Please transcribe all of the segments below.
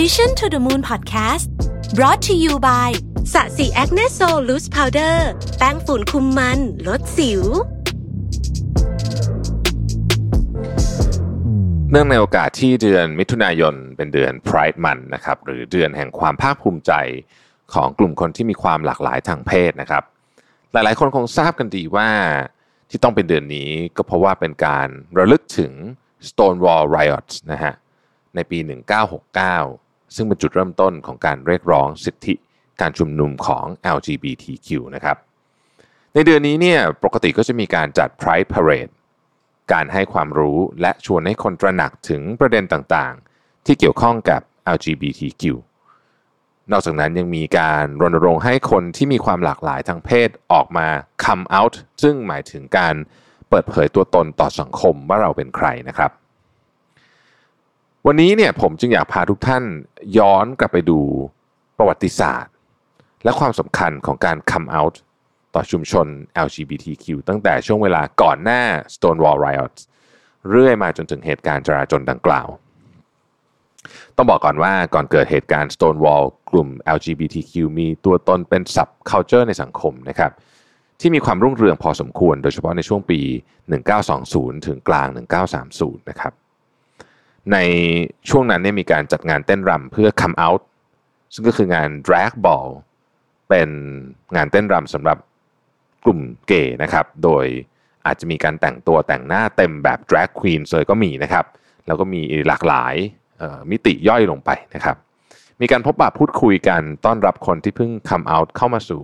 Mission to the Moon Podcast brought to you by SASI Acne Sol Loose Powder แป้งฝุ่นคุมมัน ลดสิว เนื่องในโอกาสที่เดือนมิถุนายนเป็นเดือน Pride Month นะครับ หรือเดือนแห่งความภาคภูมิใจของกลุ่มคนที่มีความหลากหลายทางเพศนะครับ หลายๆ คนคงทราบกันดีว่าที่ต้องเป็นเดือนนี้ก็เพราะว่าเป็นการระลึกถึง Stonewall Riots นะฮะในปี 1969 ซึ่งเป็นจุดเริ่มต้นของการเรียกร้องสิทธิการชุมนุมของ LGBTQ นะครับ ในเดือนนี้เนี่ยปกติก็จะมีการจัด Pride Parade การให้ความรู้และชวนให้คนตระหนักถึงประเด็นต่างๆ ที่เกี่ยวข้องกับ LGBTQ นอกจากนั้นยังมีการรณรงค์ให้คนที่มีความหลากหลายทางเพศออกมา come out ซึ่งหมายถึงการเปิดเผยตัวตนต่อสังคมว่าเราเป็นใครนะครับ วันนี้เนี่ยผมจึงอยากพาทุกท่านย้อนกลับไปดูประวัติศาสตร์ และความสำคัญของการ come out ต่อชุมชน LGBTQ ตั้งแต่ช่วงเวลาก่อนหน้า Stonewall Riots เรื่อยมาจนถึงเหตุการณ์จราจนดังกล่าว ต้องบอกก่อนว่าก่อนเกิดเหตุการณ์ Stonewall กลุ่ม LGBTQ มีตัวตนเป็น subculture ในสังคมนะครับ ที่มีความรุ่งเรืองพอสมควร โดยเฉพาะในช่วงปี 1920 ถึงกลาง 1930 นะครับ ในช่วงนั้นเนี่ยมีการจัดงานเต้นรำเพื่อ come out ซึ่งก็คืองาน drag ball เป็นงานเต้นรำสำหรับกลุ่มเกย์นะครับ โดยอาจจะมีการแต่งตัวแต่งหน้าเต็มแบบ drag queen เลยก็มีนะครับ แล้วก็มีหลากหลายมิติย่อยลงไปนะครับ มีการพบปะพูดคุยกันต้อนรับคนที่เพิ่ง come out เข้ามาสู่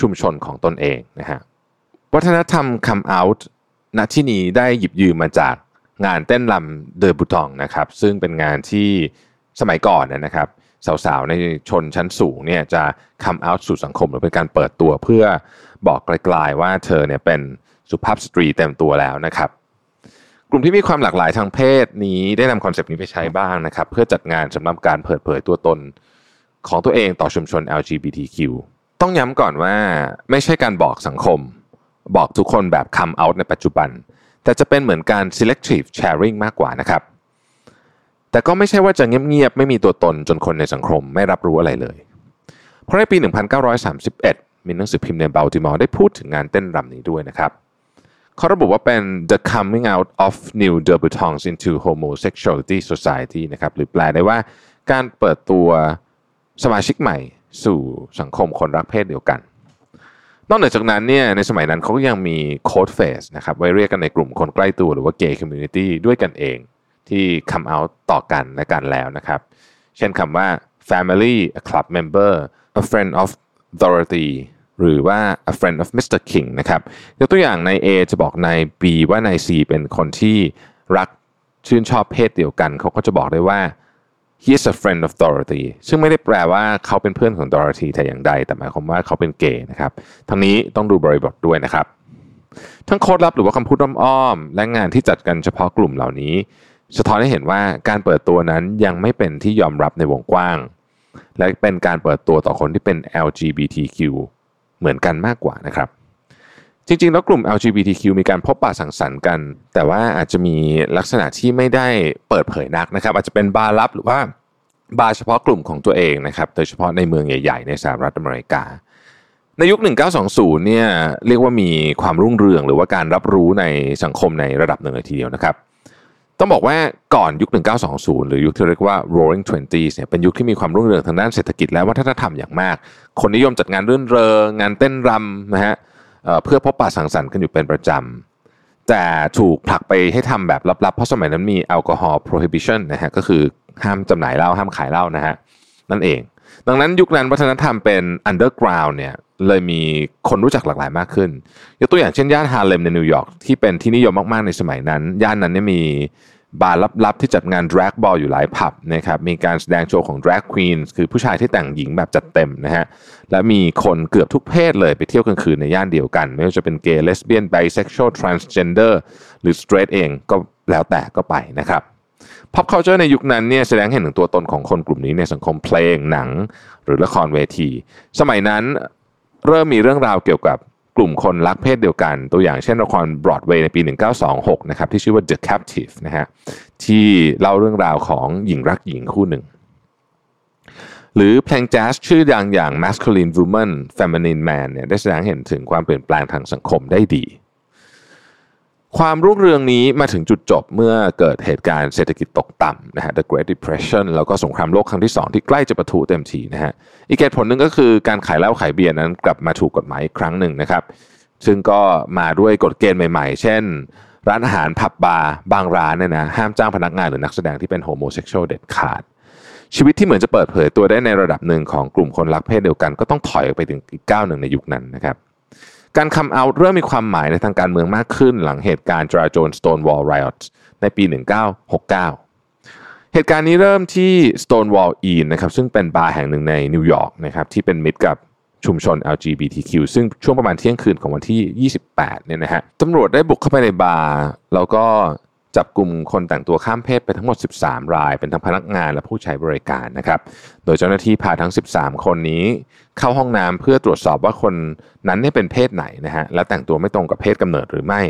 ชุมชนของตนเองนะฮะ วัฒนธรรม come out ณที่นี้ได้หยิบยืมมาจาก งานเต้นรำเดอบุตองนะครับ ซึ่งเป็นงานที่สมัยก่อนนะครับสาวๆ ในชนชั้นสูงเนี่ยจะ come out สู่สังคมหรือเป็นการเปิดตัวเพื่อบอกไกลๆว่าเธอเนี่ยเป็นสุภาพสตรีเต็มตัวแล้วนะครับ กลุ่มที่มีความหลากหลายทางเพศนี้ได้นำคอนเซปต์นี้ไปใช้บ้างนะครับ เพื่อจัดงานสำหรับการเปิดเผยตัวตนของตัวเองต่อชุมชน LGBTQ ต้องย้ำก่อนว่าไม่ใช่การบอกสังคม บอกทุกคนแบบ come out ในปัจจุบัน แต่จะเป็นเหมือนการ selective sharing มากกว่านะครับ แต่ก็ไม่ใช่ว่าจะเงียบๆไม่มีตัวตนจนคนในสังคมไม่รับรู้อะไรเลย เพราะในปี 1931 มีหนังสือพิมพ์ในบัลติมอร์ได้พูดถึงงานเต้นรำนี้ด้วยนะครับเขาระบุว่าเป็น the coming out of new debutantes into homosexuality society นะครับหรือแปลได้ว่าการเปิดตัวสมาชิกใหม่สู่สังคมคนรักเพศเดียวกัน นอกจากนั้นเนี่ยในสมัยนั้นเขาก็ยังมี code phrase นะครับไว้เรียกกันในกลุ่มคนใกล้ตัวหรือว่า gay community ด้วยกันเองที่ come out ต่อกันและกันแล้วนะครับ เช่นคำว่า family a club member a friend of Dorothy หรือว่า a friend of Mr. King นะครับยกตัวอย่างใน A จะบอกใน B ว่าใน C เป็นคนที่รักชื่นชอบเพศเดียวกัน เขาก็จะบอกได้ว่า he is a friend of Dorothy ซึ่งไม่ได้แปลว่าเขาเป็นเพื่อนของ Dorothy แต่อย่างใด แต่หมายความว่าเขาเป็นเกย์นะครับ ทั้งนี้ต้องดูบริบทด้วยนะครับ ทั้งโค้ดลับหรือว่าคำพูดอ้อมๆและงานที่จัดกันเฉพาะกลุ่มเหล่านี้ สะท้อนให้เห็นว่าการเปิดตัวนั้นยังไม่เป็นที่ยอมรับในวงกว้าง และเป็นการเปิดตัวต่อคนที่เป็น LGBTQ เหมือนกันมากกว่านะครับ จริงๆ แล้วกลุ่ม LGBTQ มีการพบปะสังสรรค์กัน แต่ว่าอาจจะมีลักษณะที่ไม่ได้เปิดเผยนักนะครับ อาจจะเป็นบาร์ลับหรือว่าบาร์เฉพาะกลุ่มของตัวเองนะครับโดยเฉพาะในเมืองใหญ่ๆ ในสหรัฐอเมริกา ในยุค 1920 เนี่ยเรียกว่ามีความรุ่งเรืองหรือว่าการรับรู้ในสังคมในระดับหนึ่งเลยทีเดียวนะครับ ต้องบอกว่าก่อนยุค 1920 หรือยุคที่เรียกว่า Roaring Twenties เนี่ยเป็นยุคที่มีความรุ่งเรืองทางด้านเศรษฐกิจและวัฒนธรรมอย่างมาก คนนิยมจัดงานรื่นเริงงานเต้นรำนะฮะ เพื่อพบปะสังสรรค์กันอยู่เป็นประจำ แต่ถูกผลักไปให้ทำแบบลับๆ เพราะสมัยนั้นมีแอลกอฮอล์ prohibition นะฮะก็คือห้ามจำหน่ายเหล้าห้ามขายเหล้านะฮะนั่นเอง ดังนั้นยุคนั้นวัฒนธรรมเป็น underground เนี่ยเลยมีคนรู้จักหลากหลายมากขึ้น ยกตัวอย่างเช่นย่านฮาเลมในนิวยอร์กที่เป็นที่นิยมมากๆในสมัยนั้น ย่านนั้นเนี่ยมี บาร์ลับๆที่จัดงาน drag ball อยู่หลายผับนะครับมีการแสดงโชว์ของ drag queen คือผู้ชายที่แต่งหญิงแบบจัดเต็มนะฮะและมีคนเกือบทุกเพศเลยไปเที่ยวกลางคืนในย่านเดียวกัน ไม่ว่าจะเป็นเกย์เลสเบี้ยน bisexual transgender หรือ straight เองก็แล้วแต่ก็ไปนะครับ pop culture ในยุคนั้นเนี่ยแสดงให้เห็นถึงตัวตนของคนกลุ่มนี้ในสังคมเพลงหนัง หรือละครเวที สมัยนั้นเริ่มมีเรื่องราวเกี่ยวกับ กลุ่มคนรักเพศเดียวกัน ตัวอย่างเช่นละครบรอดเวย์ในปี 1926 นะครับที่ชื่อว่า The Captive นะฮะที่เล่าเรื่องราวของหญิงรักหญิงคู่หนึ่ง หรือเพลงแจ๊สชื่อดังอย่าง masculine woman feminine man เนี่ยได้แสดงเห็นถึงความเปลี่ยนแปลงทางสังคมได้ดี ความรุ่งเรืองนี้มาถึงจุดจบเมื่อเกิดเหตุการณ์เศรษฐกิจตกต่ำนะฮะ the Great Depression แล้วก็สงครามโลกครั้งที่ 2 ที่ใกล้จะประทุเต็มทีนะฮะ อีกเหตุผลหนึ่งก็คือการขายเหล้าขายเบียร์นั้นกลับมาถูกกฎหมายอีกครั้งหนึ่งนะครับ ซึ่งก็มาด้วยกฎเกณฑ์ใหม่ๆ เช่น ร้านอาหารผับบาร์บางร้านเนี่ยนะห้ามจ้างพนักงานหรือนักแสดงที่เป็น homosexual เด็ดขาด ชีวิตที่เหมือนจะเปิดเผยตัวได้ในระดับหนึ่งของกลุ่มคนรักเพศเดียวกัน ก็ต้องถอยออกไปถึงอีกก้าวหนึ่งในยุคนั้นนะครับ การ come out เริ่มมีความหมายในทางการเมืองมากขึ้น หลังเหตุการณ์จลาจล Stonewall Riot ในปี 1969 เหตุการณ์นี้เริ่มที่ Stonewall Inn นะครับซึ่งเป็นบาร์แห่งหนึ่งในนิวยอร์กนะครับที่เป็นมิตรกับชุมชน LGBTQ ซึ่งช่วงประมาณเที่ยงคืนของวันที่ 28 เนี่ยนะฮะตำรวจได้บุกเข้าไปในบาร์ แล้วก็ จับกลุ่มคนแต่งตัวข้ามเพศไปทั้งหมด 13 ราย เป็นทั้งพนักงานและผู้ใช้บริการนะครับ โดยเจ้าหน้าที่พาทั้ง 13 คนนี้ เข้าห้องน้ำเพื่อตรวจสอบว่าคนนั้นเนี่ยเป็นเพศไหนนะฮะ และแต่งตัวไม่ตรงกับเพศกำเนิดหรือไม่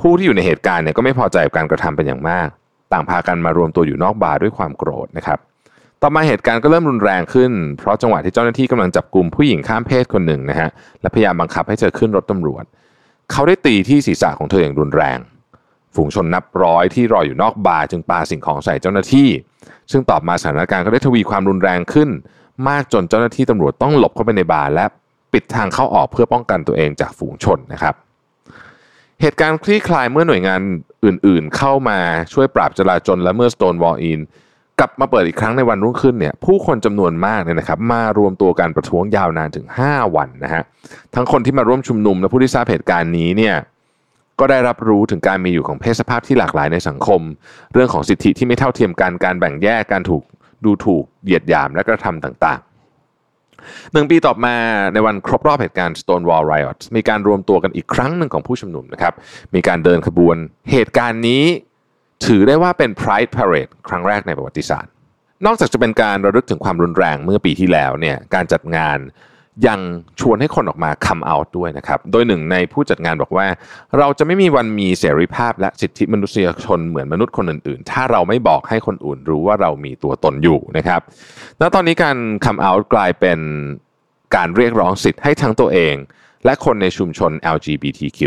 ผู้ที่อยู่ในเหตุการณ์เนี่ยก็ไม่พอใจกับการกระทำเป็นอย่างมาก ต่างพากันมารวมตัวอยู่นอกบาร์ด้วยความโกรธนะครับ ต่อมาเหตุการณ์ก็เริ่มรุนแรงขึ้น เพราะจังหวะที่เจ้าหน้าที่กำลังจับกลุ่มผู้หญิงข้ามเพศคนหนึ่งนะฮะ และพยายามบังคับให้เธอขึ้นรถตำรวจ เขาได้ตีที่ศีรษะของเธออย่างรุนแรง ฝูงชนนับร้อยที่รออยู่นอกบาร์จึงปาสิ่งของใส่เจ้าหน้าที่ ซึ่งต่อมาสถานการณ์ก็ได้ทวีความรุนแรงขึ้น มากจนเจ้าหน้าที่ตำรวจต้องหลบเข้าไปในบาร์และปิดทางเข้าออกเพื่อป้องกันตัวเองจากฝูงชนนะครับ เหตุการณ์คลี่คลายเมื่อหน่วยงานอื่นๆ เข้ามาช่วยปราบจลาจลและเมื่อ Stonewall Inn กลับมาเปิดอีกครั้งในวันรุ่งขึ้นเนี่ยผู้คนจำนวนมากเนี่ยนะครับมารวมตัวกันประท้วงยาวนานถึง 5 วันนะฮะทั้งคนที่มาร่วมชุมนุมและผู้ที่ทราบเหตุการณ์นี้เนี่ย ก็ได้รับรู้ถึงการมีอยู่ของเพศสภาพที่หลากหลายในสังคม เรื่องของสิทธิที่ไม่เท่าเทียมกันการแบ่งแยกการถูกดูถูกเหยียดหยามและกระทำต่างๆหนึ่งปีต่อมาในวันครบรอบเหตุการณ์ Stonewall Riot มีการรวมตัวกันอีกครั้งหนึ่งของผู้ชุมนุมนะครับมีการเดินขบวนเหตุการณ์นี้ถือได้ว่าเป็น Pride Parade ครั้งแรกในประวัติศาสตร์ นอกจากจะเป็นการระลึกถึงความรุนแรงเมื่อปีที่แล้วเนี่ยการจัดงาน ยังชวนให้คนออกมา come out ด้วยนะครับ โดยหนึ่งในผู้จัดงานบอกว่า เราจะไม่มีวันมีเสรีภาพและสิทธิมนุษยชนเหมือนมนุษย์คนอื่นๆ ถ้าเราไม่บอกให้คนอื่นรู้ว่าเรามีตัวตนอยู่นะครับแล้วตอนนี้การ come out กลายเป็นการเรียกร้องสิทธิ์ให้ทั้งตัวเอง และคนในชุมชน LGBTQ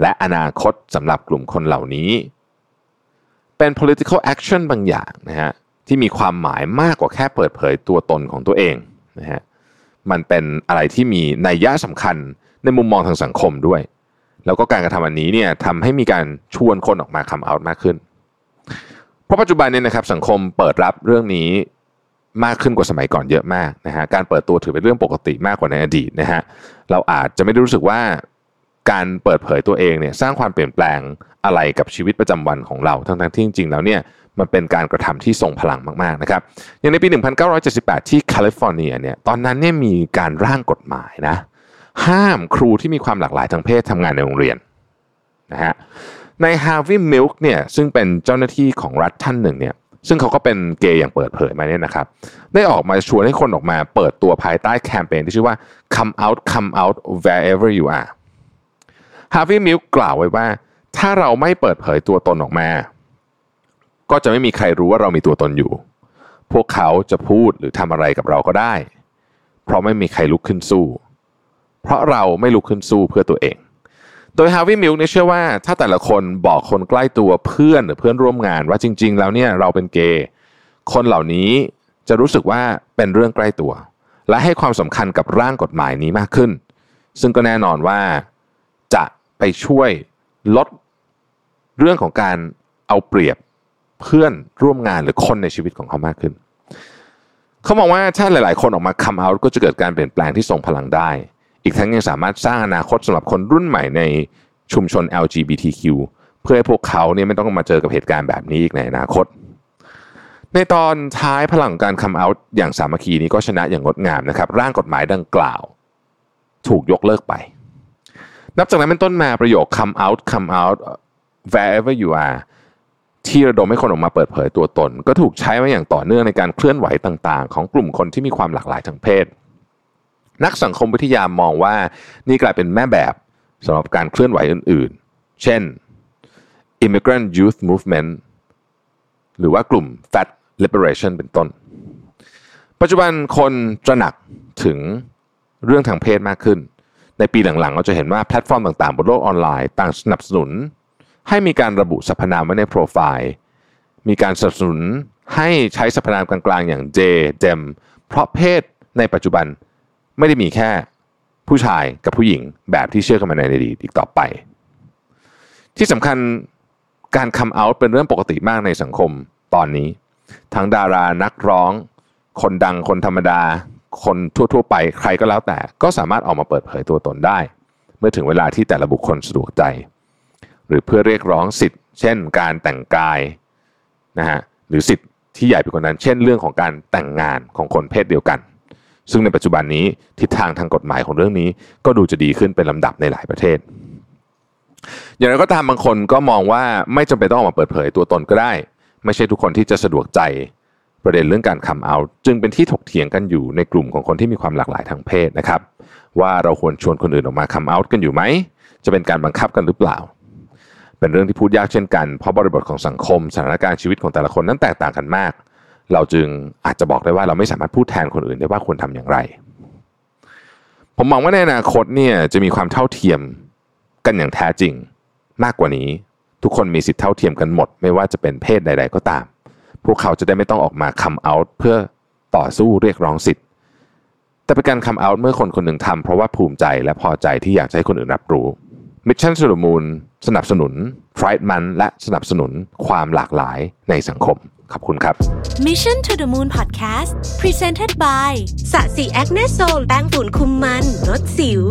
และอนาคตสำหรับกลุ่มคนเหล่านี้ เป็น political action บางอย่างนะฮะที่มีความหมายมากกว่าแค่เปิดเผยตัวตนของตัวเองนะฮะ มันเป็นอะไรที่มีนัยยะสำคัญในมุมมองทางสังคมด้วย แล้วก็การกระทำอันนี้เนี่ยทำให้มีการชวนคนออกมาคัมเอาท์มากขึ้น เพราะปัจจุบันเนี่ยนะครับสังคมเปิดรับเรื่องนี้มากขึ้นกว่าสมัยก่อนเยอะมากนะฮะการเปิดตัวถือเป็นเรื่องปกติมากกว่าในอดีตนะฮะเราอาจจะไม่ได้รู้สึกว่า การเปิดเผยตัวเองเนี่ยสร้างความเปลี่ยนแปลงอะไรกับชีวิตประจำวันของเรา ทั้งๆที่จริงๆแล้วเนี่ยมันเป็นการกระทำที่ทรงพลังมากๆนะครับ อย่างในปี 1978 ที่แคลิฟอร์เนียเนี่ยตอนนั้นเนี่ยมีการร่างกฎหมายนะห้ามครูที่มีความหลากหลายทางเพศทำงานในโรงเรียนนะฮะในฮาร์วีมิลค์เนี่ยซึ่งเป็นเจ้าหน้าที่ของรัฐท่านหนึ่งเนี่ยซึ่งเขาก็เป็นเกย์อย่างเปิดเผยมาเนี่ยนะครับ ได้ออกมาชวนให้คนออกมาเปิดตัวภายใต้แคมเปญที่ชื่อว่า come out come out wherever you are ฮาร์วีมิลกล่าวไว้ว่า ถ้าเราไม่เปิดเผยตัวตนออกมา ก็จะไม่มีใครรู้ว่าเรามีตัวตนอยู่ พวกเขาจะพูดหรือทำอะไรกับเราก็ได้ เพราะไม่มีใครลุกขึ้นสู้ เพราะเราไม่ลุกขึ้นสู้เพื่อตัวเอง โดยฮาวิมิลเนี่ยเชื่อว่า ถ้าแต่ละคนบอกคนใกล้ตัวเพื่อนหรือเพื่อนร่วมงานว่าจริง ๆ แล้วเนี่ยเราเป็นเกย์คนเหล่านี้จะรู้สึกว่าเป็นเรื่องใกล้ตัว และให้ความสำคัญกับร่างกฎหมายนี้มากขึ้น ซึ่งก็แน่นอนว่าจะ ไปช่วยลดเรื่องของการเอาเปรียบเพื่อนร่วมงานหรือคนในชีวิตของเขามากขึ้น เขามองว่าถ้าหลาย ๆ คนออกมาคัมเอาท์ก็จะเกิดการเปลี่ยนแปลงที่ทรงพลังได้ อีกทั้งยังสามารถสร้างอนาคตสำหรับคนรุ่นใหม่ในชุมชน LGBTQ เพื่อให้พวกเขาเนี่ยไม่ต้องมาเจอกับเหตุการณ์แบบนี้อีกในอนาคต ในตอนท้ายพลังการคัมเอาท์อย่างสามัคคีนี้ก็ชนะอย่างงดงามนะครับ ร่างกฎหมายดังกล่าว ถูกยกเลิกไป นับจากนั้นเป็นต้นมาประโยค come out come out wherever you are ที่ระดมให้คนออกมาเปิดเผยตัวตน ก็ถูกใช้มาอย่างต่อเนื่องในการเคลื่อนไหวต่างๆ ของกลุ่มคนที่มีความหลากหลายทางเพศ นักสังคมวิทยามองว่านี่กลายเป็นแม่แบบสำหรับการเคลื่อนไหวอื่นๆ เช่น Immigrant Youth Movement หรือว่ากลุ่ม Fat Liberation เป็นต้น ปัจจุบันคนตระหนักถึงเรื่องทางเพศมากขึ้น ในปีหลังๆ เราจะเห็นว่าแพลตฟอร์มต่างๆ บนโลกออนไลน์ต่างสนับสนุน ให้มีการระบุสรรพนามไว้ในโปรไฟล์ มีการสนับสนุนให้ใช้สรรพนามกลางๆ อย่างเจเจมเพราะเพศในปัจจุบันไม่ได้มีแค่ผู้ชายกับผู้หญิงแบบที่เชื่อกันมาในอดีตอีกต่อไป ที่สำคัญการคัมเอาท์เป็นเรื่องปกติมากในสังคมตอนนี้ ทั้งดารานักร้อง คนดังคนธรรมดา คนทั่วๆไปใครก็แล้วแต่ ก็สามารถออกมาเปิดเผยตัวตนได้ เมื่อถึงเวลาที่แต่ละบุคคลสะดวกใจ หรือเพื่อเรียกร้องสิทธิ์ เช่น การแต่งกายนะฮะหรือสิทธิ์ที่ใหญ่ไปกว่านั้น เช่น เรื่องของการแต่งงานของคนเพศเดียวกัน ซึ่งในปัจจุบันนี้ทิศทางทางกฎหมายของเรื่องนี้ ก็ดูจะดีขึ้นเป็นลำดับในหลายประเทศ อย่างไรก็ตามบางคนก็มองว่าไม่จำเป็นต้องออกมาเปิดเผยตัวตนก็ได้ ไม่ใช่ทุกคนที่จะสะดวกใจ ประเด็นเรื่องการคัมเอาจึงเป็นที่ถกเถียงกันอยู่ในกลุ่มของคนที่มีความหลากหลายทางเพศนะครับ ว่าเราควรชวนคนอื่นออกมาคัมเอากันอยู่ไหม จะเป็นการบังคับกันหรือเปล่า เป็นเรื่องที่พูดยากเช่นกัน เพราะบริบทของสังคม สถานการณ์ชีวิตของแต่ละคนนั้นแตกต่างกันมาก เราจึงอาจจะบอกได้ว่าเราไม่สามารถพูดแทนคนอื่นได้ว่าควรทำอย่างไร ผมมองว่าในอนาคตเนี่ยจะมีความเท่าเทียมกันอย่างแท้จริง มากกว่านี้ ทุกคนมีสิทธิเท่าเทียมกันหมด ไม่ว่าจะเป็นเพศใด ๆ ก็ตาม วกเขาจะได้ไม่ต้องออกมาคัมเอาท์เพื่อต่อสู้เรียกร้องสิทธิ์ แต่เป็นการคัมเอาท์เมื่อคนคนหนึ่งทำเพราะว่าภูมิใจและพอใจที่อยากให้คนอื่นรับรู้ Mission to the Moon สนับสนุน Pride Month และสนับสนุนความหลากหลายในสังคม ขอบคุณครับ Mission to the Moon Podcast Presented by สะสีแอคเนโซลแป้งฝุ่นคุมมันลดสิว